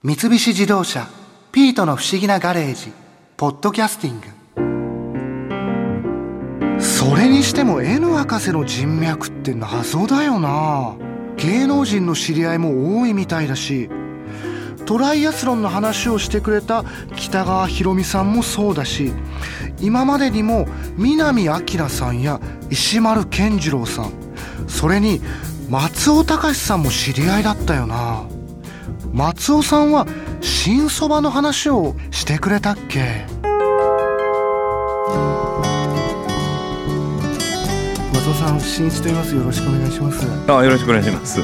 三菱自動車「ピートの不思議なガレージ」「ポッドキャスティング」それにしても N 博士の人脈って謎だよな。芸能人の知り合いも多いみたいだしトライアスロンの話をしてくれた北川博美さんもそうだし今までにも南明さんや石丸健次郎さんそれに松尾隆さんも知り合いだったよな。松尾さんは新そばの話をしてくれたっけ？松尾さん新一と言います。よろしくお願いします。あよろしくお願いします。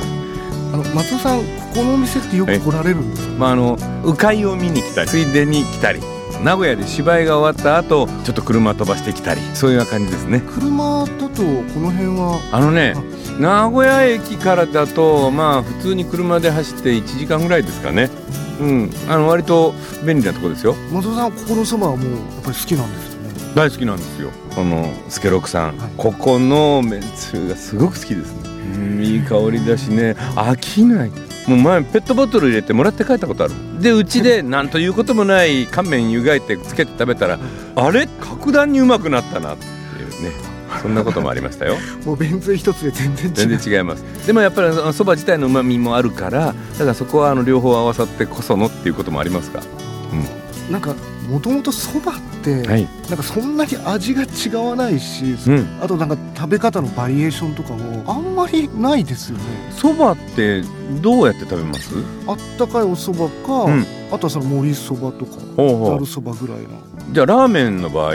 あの松尾さんここのお店ってよく来られるんですか？まああの鵜飼を見に来たりついでに来たり名古屋で芝居が終わった後ちょっと車飛ばしてきたりそういうような感じですね。車だとこの辺は？あのね名古屋駅からだとまあ普通に車で走って1時間ぐらいですかね。うん。あの割と便利なとこですよ。松尾さんここのそばはもうやっぱり好きなんですよね。大好きなんですよ。このスケロクさん、はい。ここのめんつゆがすごく好きですね。うんいい香りだしね。飽きない。もう前ペットボトル入れてもらって帰ったことある。でうちで なんということもない乾麺湯がいてつけて食べたらあれ？格段にうまくなったなっていうねそんなこともありましたよ。もう便座一つで全然違う。全然違います。でもやっぱりそば自体のうまみもあるからだからそこはあの両方合わさってこそのっていうこともありますがなんかもともとそばって、はい。なんかそんなに味が違わないし、うん。あとなんか食べ方のバリエーションとかもあんまりないですよね。そばってどうやって食べます？あったかいお蕎麦か、うん。あとはその盛りそばとかざるそばぐらいなじゃあラーメンの場合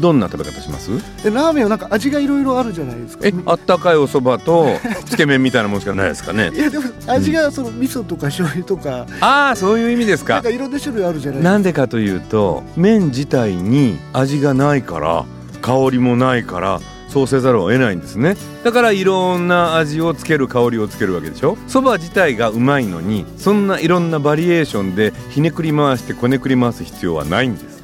どんな食べ方します？でラーメンはなんか味がいろいろあるじゃないですか。えあったかいお蕎麦と つけ麺みたいなもんしかないですかね？いやでも味がその味噌とか醤油とか、ああそういう意味ですか。なんかいろんな種類あるじゃないですか。なんでかというと麺自体に味がないから香りもないからそうせざるを得ないんですね。だからいろんな味をつける香りをつけるわけでしょ。そば自体がうまいのにそんないろんなバリエーションでひねくり回してこねくり回す必要はないんです。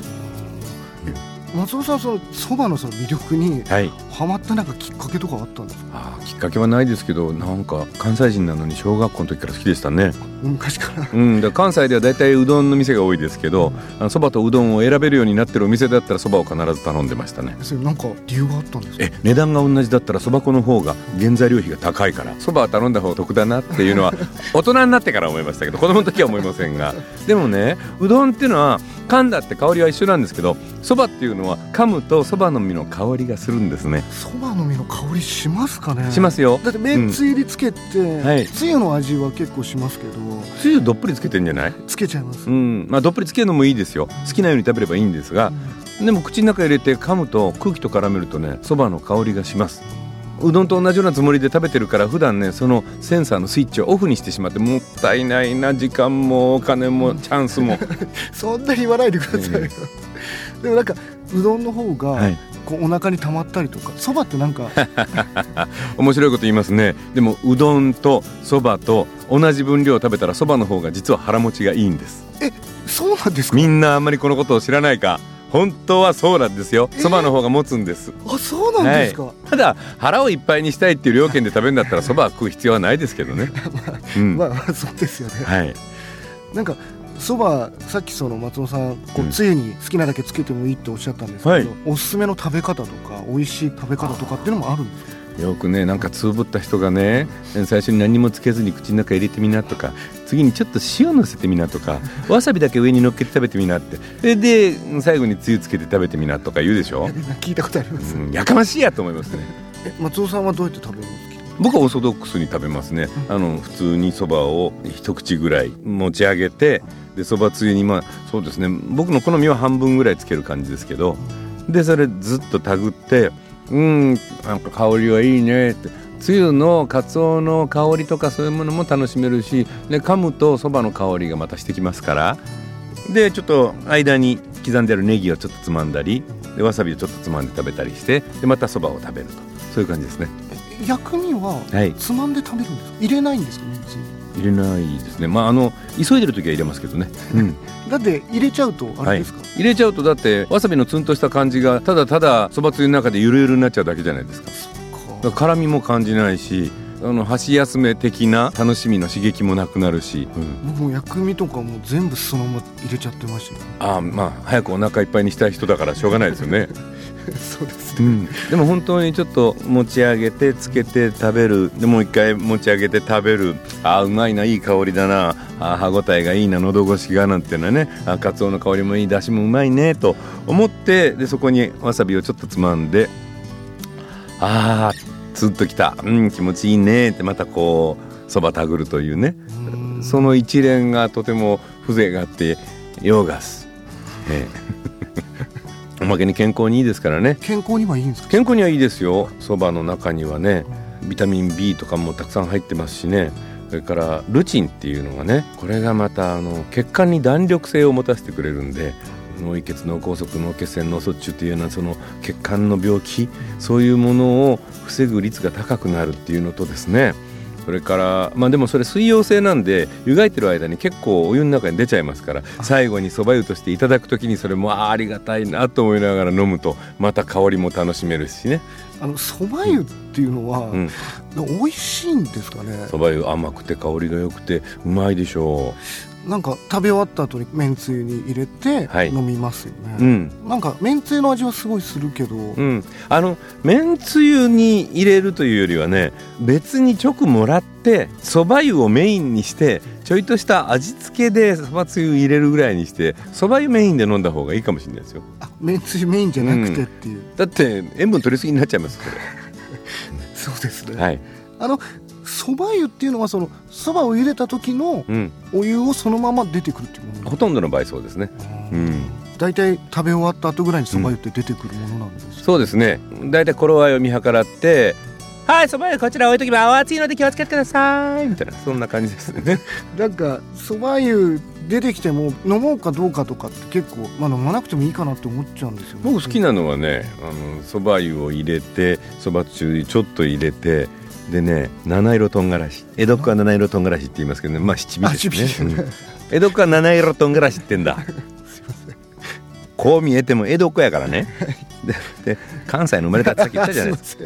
松尾さんそのそばのその魅力にはいハマったなんかきっかけとかあったんですか？あーきっかけはないですけどなんか関西人なのに小学校の時から好きでしたね。昔から。うん、だ関西では大体うどんの店が多いですけどそばとうどんを選べるようになってるお店だったらそばを必ず頼んでましたね。それなんか理由があったんですか？え値段が同じだったらそば粉の方が原材料費が高いからそばは頼んだ方が得だなっていうのは 大人になってから思いましたけど子供の時は思いませんが。でもねうどんっていうのは噛んだって香りは一緒なんですけどそばっていうのは噛むとそばの実の香りがするんですねそばの実の香りしますかね。しますよ。だってめんつゆにつけて、はい。つゆの味は結構しますけど。つゆどっぷりつけてんじゃない？つけちゃいます、うん。まあどっぷりつけるのもいいですよ。好きなように食べればいいんですが。でも口の中入れて噛むと空気と絡めるとねそばの香りがします。うどんと同じようなつもりで食べてるから普段ねそのセンサーのスイッチをオフにしてしまってもったいないな時間もお金もチャンスも。そんなに言わないでくださいよ、でもなんかうどんの方が、はい。こうお腹に溜まったりとかそばってなんか 面白いこと言いますね。でもうどんとそばと同じ分量食べたらそばの方が実は腹持ちがいいんです。そうなんですか？みんなあんまりこのことを知らないか。本当はそうなんですよ。え？ーそばの方が持つんです。あそうなんですか、ただ腹をいっぱいにしたいっていう料金で食べるんだったらそばは食う必要はないですけどね、うん。まあまあそうですよね。はい。なんかそばさっきその松尾さんこううんつゆに好きなだけつけてもいいっておっしゃったんですけど、はい。おすすめの食べ方とか美味しい食べ方とかっていうのもあるんですか？よくねなんかつぶった人がね最初に何もつけずに口の中入れてみなとか次にちょっと塩のせてみなとかわさびだけ上に乗っけて食べてみなって。でで最後につゆつけて食べてみなとか言うでしょ、聞いたことあります、うん、やかましいやと思いますね。え松尾さんはどうやって食べるんですか？僕はオーソドックスに食べますね。あの普通にそばを一口ぐらい持ち上げてでそばつゆにまあそうですね。僕の好みは半分ぐらいつける感じですけどでそれずっとたぐってうんなんか香りはいいねって。つゆのかつおの香りとかそういうものも楽しめるしで噛むとそばの香りがまたしてきますから。でちょっと間に刻んであるネギをちょっとつまんだりでわさびをちょっとつまんで食べたりしてでまたそばを食べると。そういう感じですね。え薬味ははい。つまんで食べるんですか？入れないんですか？めんつゆ入れないですね。まああの急いでる時は入れますけどね、うん、だって入れちゃうとあれですか、入れちゃうとだってわさびのツンとした感じがただただそばつゆの中でゆるゆるになっちゃうだけじゃないですか。辛みも感じないしあの箸休め的な楽しみの刺激もなくなるし、うん、僕も薬味とかも全部そのまま入れちゃってましたよ、ああまあ早くお腹いっぱいにしたい人だからしょうがないですよね そうですうん、でも本当にちょっと持ち上げてつけて食べる。でもう一回持ち上げて食べる。ああうまいないい香りだな。あ歯ごたえがいいな喉越しがなんていうのはね。あかつおの香りもいいだしもうまいね。と思ってでそこにわさびをちょっとつまんで。ああつっときた。うん気持ちいいね。ってまたこうそばたぐるというね。その一連がとても風情があってヨーガス、ね、おまけに健康にいいですからね。健康にはいいんですか？健康にはいいですよ。そばの中にはねビタミン B とかもたくさん入ってますしね。それからルチンっていうのがねこれがまたあの血管に弾力性を持たせてくれるんで脳溢血脳梗塞脳血栓脳卒中というようなその血管の病気そういうものを防ぐ率が高くなるっていうのとですねそれからまあでもそれ水溶性なんで湯がいてる間に結構お湯の中に出ちゃいますから最後にそば湯としていただく時にそれもありがたいなと思いながら飲むとまた香りも楽しめるしね。あのそば湯っていうのは、うん、美味しいんですかね？そば湯甘くて香りが良くてうまいでしょうなんか食べ終わった後にめんつゆに入れて飲みますよね、はいうん、なんかめんつゆの味はすごいするけど、うん、あのめんつゆに入れるというよりはね別に直もらってそば湯をメインにしてちょいとした味付けでそばつゆ入れるぐらいにしてそば湯メインで飲んだ方がいいかもしれないですよ。あめんつゆメインじゃなくてっていう、うん、だって塩分取りすぎになっちゃいますこれ。そうですね。はいあのそば湯っていうのはそのそばを茹でた時のお湯をそのまま出てくるっていうもの、うん、ほとんどの場合そうですね。うん。大体食べ終わった後ぐらいにそば湯って出てくるものなんです、うん、そうですね。大体頃合いを見計らって。はい、そば湯こちら置いときます。熱いので気をつけてください。みたいな、そんな感じですね。なんか、そば湯出てきても飲もうかどうかとかって結構、まあ、飲まなくてもいいかなって思っちゃうんですよ、ね、僕好きなのはねあのそば湯を入れてそばつゆちょっと入れてでね七色とんがらし江戸っ子は七色とんがらしって言いますけどね。まあ七味ですね、うん、江戸っ子は七色とんがらしってんだ。こう見えても江戸っ子やからね。で関西の生まれたってさっき言ったじゃないですか。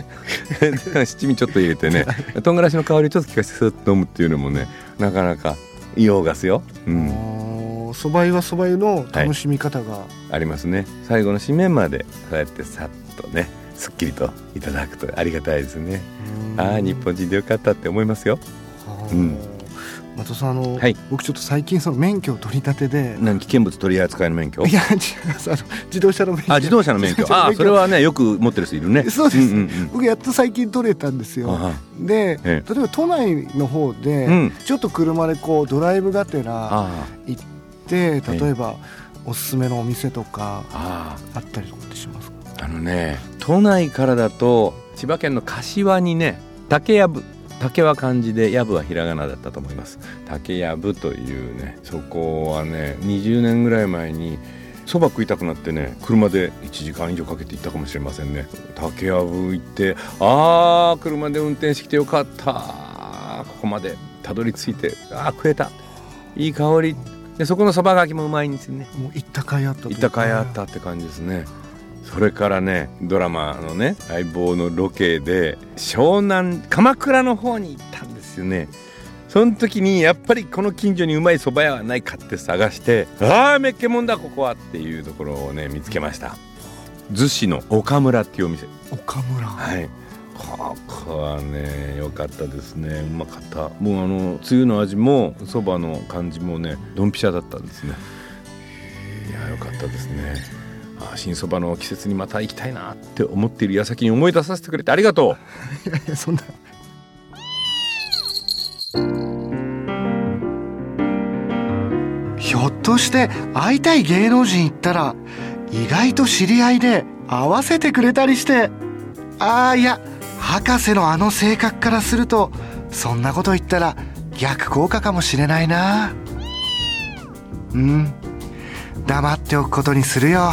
七味ちょっと入れてねとんがらしの香りちょっと効かせてスッと飲むっていうのもねなかなか硫黄ガスよ。うん。そば湯はそば湯の楽しみ方が、はい、ありますね。最後の締めまでそうやってさっとねすっきりといただくとありがたいですね。ああ日本人でよかったって思いますよ、うん、松さんあの、はい、僕ちょっと最近その免許を取り立てで。何危険物取り扱いの免許？いや違いますあの自動車の免許。あ 自動車の免許。あそれはねよく持ってる人いるね。そうです、うんうんうん、僕やっと最近取れたんですよ。で、例えば都内の方で、うん、ちょっと車でこうドライブがてら行って例えば、おすすめのお店とかあったりとかってしますか？あのね都内からだと千葉県の柏にね竹やぶ竹は漢字で藪はひらがなだったと思います。竹やぶというねそこはね20年ぐらい前にそば食いたくなってね車で1時間以上かけて行ったかもしれませんね。竹やぶ行ってああ車で運転してきてよかった。ここまでたどり着いてああ食えた。いい香り。でそこのそばがきもうまいんですよね。もう行ったかいあった行ったかいあったって感じですねそれからねドラマのね相棒のロケで湘南鎌倉の方に行ったんですよね。その時にやっぱりこの近所にうまい蕎麦屋はないかって探してああめっけもんだここはっていうところをね見つけました。逗子の岡村っていうお店。岡村。はい。ここはね良かったですね。うまかった。もうあのつゆの味もそばの感じもねドンピシャだったんですね。いや良かったですねあ新そばの季節にまた行きたいなって思っている矢先に思い出させてくれてありがとう。いやいやそんな。ひょっとして会いたい芸能人行ったら意外と知り合いで会わせてくれたりして。ああいや博士のあの性格からするとそんなこと言ったら逆効果かもしれないな。うん。黙っておくことにするよ。